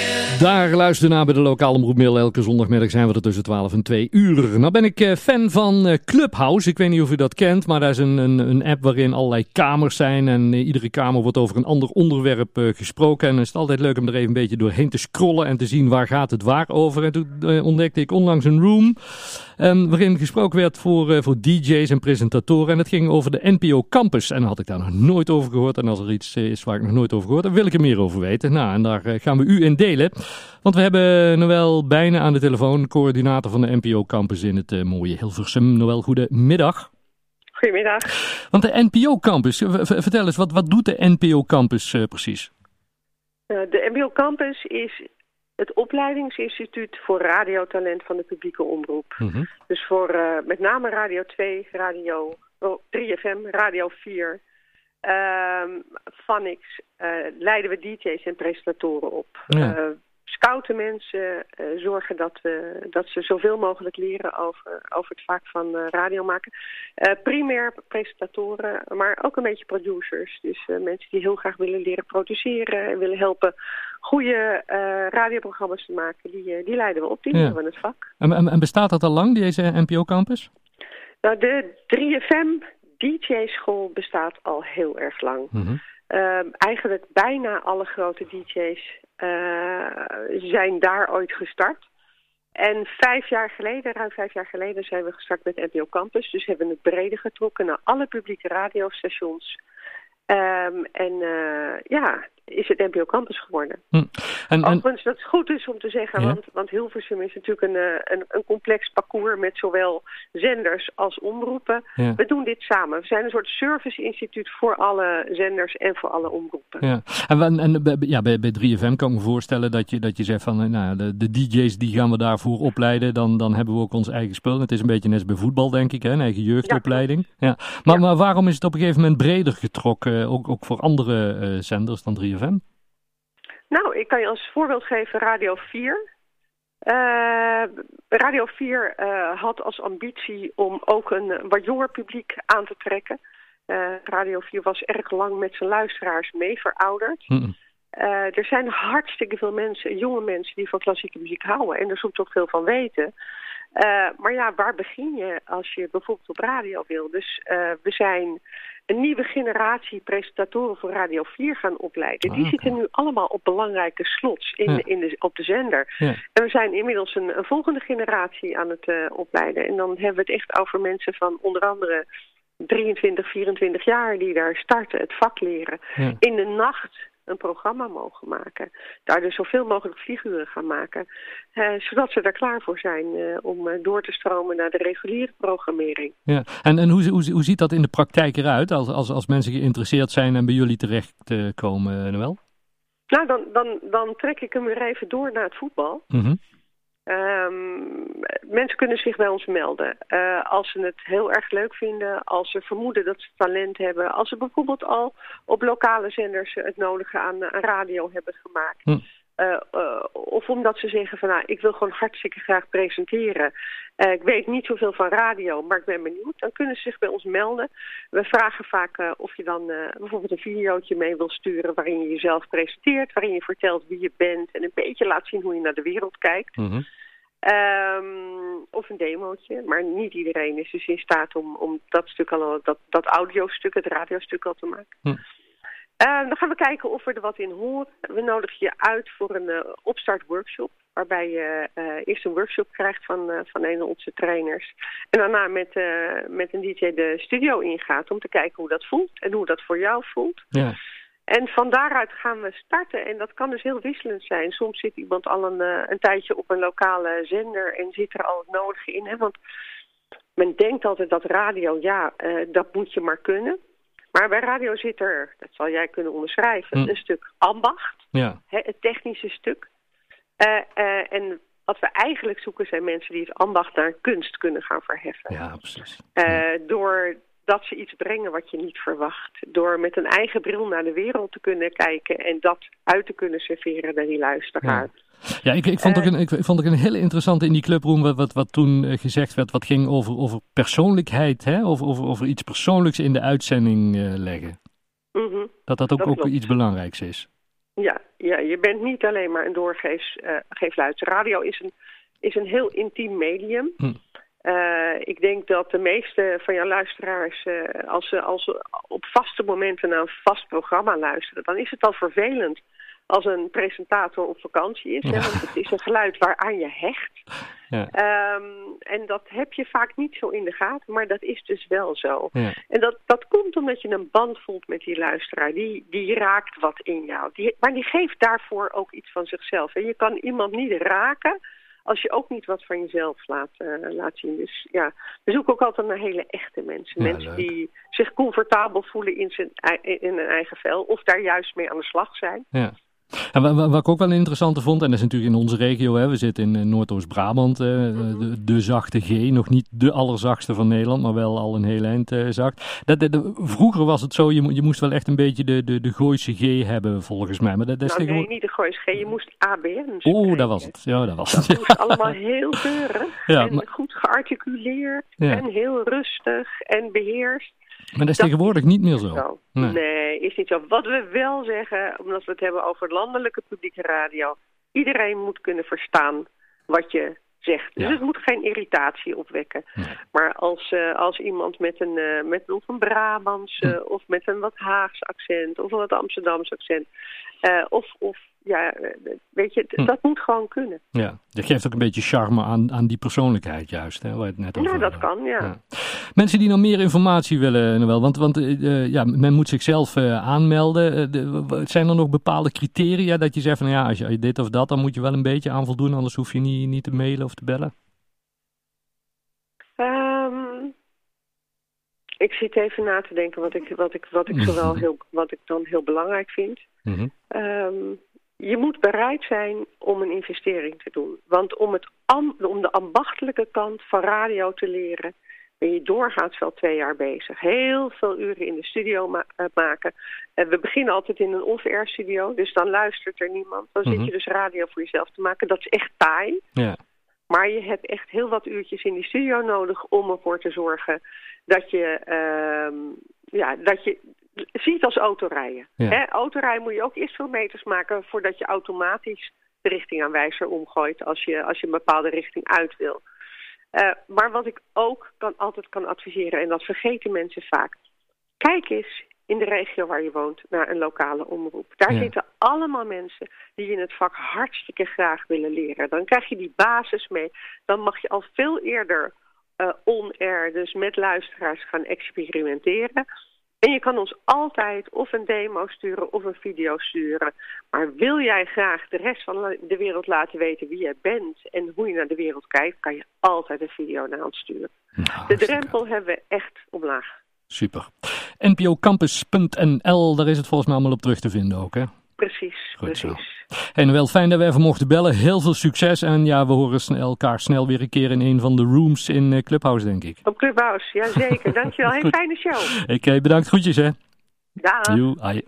yeah. Daar luisteren naar bij de lokale omroepmail. Elke zondagmiddag zijn we er tussen 12 en 2 uur. Nou ben ik eh, fan van eh, Clubhouse. Ik weet niet of u dat kent, maar daar is een, een, een app waarin allerlei kamers zijn. En eh, iedere kamer wordt over een ander onderwerp gesproken. En het is altijd leuk om er even een beetje doorheen te scrollen en te zien waar gaat het waar over. En toen ontdekte ik onlangs een room um, waarin gesproken werd voor, voor DJ's en presentatoren. En het ging over de NPO Campus. En had ik daar nog nooit over gehoord. En als er iets is waar ik nog nooit over gehoord heb, wil ik er meer over weten. Nou, en daar gaan we u in delen. Want we hebben Noël bijna aan de telefoon, coördinator van de NPO Campus in het uh, mooie Hilversum. Noël, goedemiddag. Goedemiddag. Want de NPO Campus, vertel eens, wat, wat doet de NPO Campus uh, precies? Uh, de NPO Campus is het opleidingsinstituut voor radiotalent van de publieke omroep. Mm -hmm. Dus voor met name Radio 2, Radio oh, 3FM, Radio 4... Uh, Phonics leiden we DJ's en presentatoren op. Ja scouten mensen, uh, zorgen dat, we, dat ze zoveel mogelijk leren over, over het vak van uh, radio maken. Uh, primair presentatoren, maar ook een beetje producers. Dus mensen die heel graag willen leren produceren en willen helpen goede radioprogramma's te maken. Die, die leiden we op, die ja. we het vak. En, en, en, bestaat dat al lang, deze NPO-campus? Nou, de 3FM DJ-school bestaat al heel erg lang. Mm eigenlijk bijna alle grote DJ's uh, zijn daar ooit gestart. En vijf jaar geleden, ruim vijf jaar geleden, zijn we gestart met NPO Campus. Dus hebben we het breder getrokken naar alle publieke radiostations. Um, en uh, ja, is het NPO Campus geworden. Hm. En, Overigens, dat het goed is om te zeggen, want, want Hilversum is natuurlijk een, eh, een, een, complex parcours met zowel zenders als omroepen. We doen dit samen. We zijn een soort serviceinstituut voor alle zenders en voor alle omroepen. Ja. En, en ja, bij, bij 3FM kan ik me voorstellen dat je, dat je zegt van nou, de, de DJ's die gaan we daarvoor opleiden, dan, dan hebben we ook ons eigen spul. Het is een beetje net als bij voetbal, denk ik, hè? een eigen jeugdopleiding. Ja. Maar, maar waarom is het op een gegeven moment breder getrokken, ook, ook voor andere uh, zenders dan 3FM? Nou, ik kan je als voorbeeld geven Radio 4. Uh, eh, Radio 4 uh, eh, had als ambitie om ook een wat jonger publiek aan te trekken. Uh, Radio 4 was erg lang met zijn luisteraars mee verouderd. Mm er zijn hartstikke veel mensen, jonge mensen, die van klassieke muziek houden. En er soms ook veel van weten. Maar ja, waar begin je als je bijvoorbeeld op radio wil? Dus we zijn een nieuwe generatie presentatoren voor Radio 4 gaan opleiden. Die ah, zitten nu allemaal op belangrijke slots in, in de, op de zender. En we zijn inmiddels een, een volgende generatie aan het uh, opleiden. En dan hebben we het echt over mensen van onder andere 23, 24 jaar die daar starten, het vak leren. In de nacht een programma mogen maken. Daar dus zoveel mogelijk figuren gaan maken. Eh, zodat ze er klaar voor zijn eh, om uh, door te stromen naar de reguliere programmering. Ja. En, en hoe, hoe, hoe ziet dat in de praktijk eruit als, als, als mensen geïnteresseerd zijn en bij jullie terecht komen, Noël? Nou, dan, dan, dan trek ik hem weer even door naar het voetbal. Mm Um, mensen kunnen zich bij ons melden. Uh, als ze het heel erg leuk vinden, als ze vermoeden dat ze talent hebben. Als ze bijvoorbeeld al op lokale zenders het nodige aan, aan radio hebben gemaakt. Hm. Uh, uh, of omdat ze zeggen van nou, ik wil gewoon hartstikke graag presenteren. Uh, ik weet niet zoveel van radio, maar ik ben benieuwd. Dan kunnen ze zich bij ons melden. We vragen vaak of je dan bijvoorbeeld een videootje mee wil sturen waarin je jezelf presenteert. Waarin je vertelt wie je bent en een beetje laat zien hoe je naar de wereld kijkt. Mm -hmm. Um, of een demootje, maar niet iedereen is dus in staat om, om dat stuk al, dat, dat audiostuk, het radiostuk al te maken. Hm. Uh, dan gaan we kijken of we er wat in horen. We nodigen je uit voor een uh, opstart workshop. Waarbij je uh, eerst een workshop krijgt van, van een van onze trainers. En daarna met, met een DJ de studio ingaat om te kijken hoe dat voelt. En hoe dat voor jou voelt. Ja. En van daaruit gaan we starten. En dat kan dus heel wisselend zijn. Soms zit iemand al een, een tijdje op een lokale zender en zit er al het nodige in. Hè? Want men denkt altijd dat radio, ja, dat moet je maar kunnen. Maar bij radio zit er, dat zal jij kunnen onderschrijven, hm. een stuk ambacht. Ja. Hè, het technische stuk. Uh, en wat we eigenlijk zoeken zijn mensen die het ambacht naar kunst kunnen gaan verheffen. Ja, precies. door dat ze iets brengen wat je niet verwacht. Door met een eigen bril naar de wereld te kunnen kijken en dat uit te kunnen serveren naar die luisteraar. Ja. Ik, ik, vond ook een, ik vond ook een hele interessante in die clubroom wat, wat, wat toen eh, gezegd werd, wat ging over, over persoonlijkheid, hè? Over, over, over iets persoonlijks in de uitzending uh, leggen. Mm -hmm. Dat dat ook, ook iets belangrijks is. Ja, ja, je bent niet alleen maar een doorgeefluister. Uh, Radio is een, is een heel intiem medium. Hm. Uh, ik denk dat de meeste van jouw luisteraars, als, ze, als ze op vaste momenten naar een vast programma luisteren, dan is het al vervelend als een presentator op vakantie is. Ja. Want het is een geluid waaraan je hecht. Ja. Um, en dat heb je vaak niet zo in de gaten, maar dat is dus wel zo. Ja. En dat, dat komt omdat je een band voelt met die luisteraar. Die, die raakt wat in jou. Die, maar die geeft daarvoor ook iets van zichzelf. En je kan iemand niet raken als je ook niet wat van jezelf laat, uh, laat zien. Dus ja, we zoeken ook altijd naar hele echte mensen. mensen die zich comfortabel voelen in, zijn, in hun eigen vel. Of daar juist mee aan de slag zijn. Ja. En wat, ik ook wel een interessante vond, en dat is natuurlijk in onze regio, hè, we zitten in eh, Noordoost-Brabant, uh, de, de, zachte G, nog niet de allerzachtste van Nederland, maar wel al een heel eind uh, zacht. Dat, de, vroeger was het zo, je, je moest wel echt een beetje de, de, de Gooise G hebben, volgens mij. Maar dat, dat nou, nee, niet de Gooise G, je moest ABN. Oeh, dat was het. Ja, dat was dat het. moest allemaal heel keurig ja, en goed gearticuleerd en heel rustig en beheerst. Maar dat is tegenwoordig niet meer zo. Nee. is niet zo. Wat we wel zeggen, omdat we het hebben over landelijke publieke radio. Iedereen moet kunnen verstaan wat je zegt. Dus het moet geen irritatie opwekken. Maar als, uh, als iemand met een, uh, met of een Brabants hm. of met een wat Haags accent of een wat Amsterdams accent. Of, of ja, weet je, hm. dat moet gewoon kunnen. Ja, dat geeft ook een beetje charme aan, aan die persoonlijkheid juist, hè, waar het net over Ja, dat kan, ja. ja. Mensen die nog meer informatie willen, wel, want, want uh, ja, men moet zichzelf aanmelden. Zijn er nog bepaalde criteria dat je zegt van ja, als je, dit of dat, dan moet je wel een beetje aan voldoen, anders hoef je niet, niet te mailen of te bellen? Um, ik zit even na te denken wat ik, wat ik, wat ik, zowel heel, wat ik dan heel belangrijk vind. Mm -hmm. um, je moet bereid zijn om een investering te doen. Want om, het om de ambachtelijke kant van radio te leren, ben je doorgaans wel twee jaar bezig. Heel veel uren in de studio eh, maken. Uh, we beginnen altijd in een off-air studio, dus dan luistert er niemand. Dan zit je mhm. dus radio voor jezelf te maken. Dat is echt taai. Ja. Maar je hebt echt heel wat uurtjes in die studio nodig om ervoor te zorgen dat je, uh, ja, dat je ziet als autorijden. Ja. autorijden moet je ook eerst veel meters maken voordat je automatisch de richtingaanwijzer omgooit als je, als je een bepaalde richting uit wil. Uh, maar wat ik ook kan, altijd kan adviseren, en dat vergeten mensen vaak. Kijk eens in de regio waar je woont naar een lokale omroep. Daar zitten allemaal mensen die in het vak hartstikke graag willen leren. Dan krijg je die basis mee. Dan mag je al veel eerder uh, on-air, dus met luisteraars gaan experimenteren. En je kan ons altijd of een demo sturen of een video sturen. Maar wil jij graag de rest van de wereld laten weten wie jij bent en hoe je naar de wereld kijkt, kan je altijd een video naar ons sturen. Nou, de drempel hebben we echt omlaag. Super. npocampus.nl, daar is het volgens mij allemaal op terug te vinden ook, hè? Precies, Goed precies. En wel fijn dat we even mochten bellen. Heel veel succes. En ja, we horen snel, elkaar snel weer een keer in een van de rooms in uh, Clubhouse, denk ik. Op Clubhouse, ja zeker. Dankjewel. Heel fijne show. Oké, okay, bedankt. Groetjes, hè. Dag. Joe,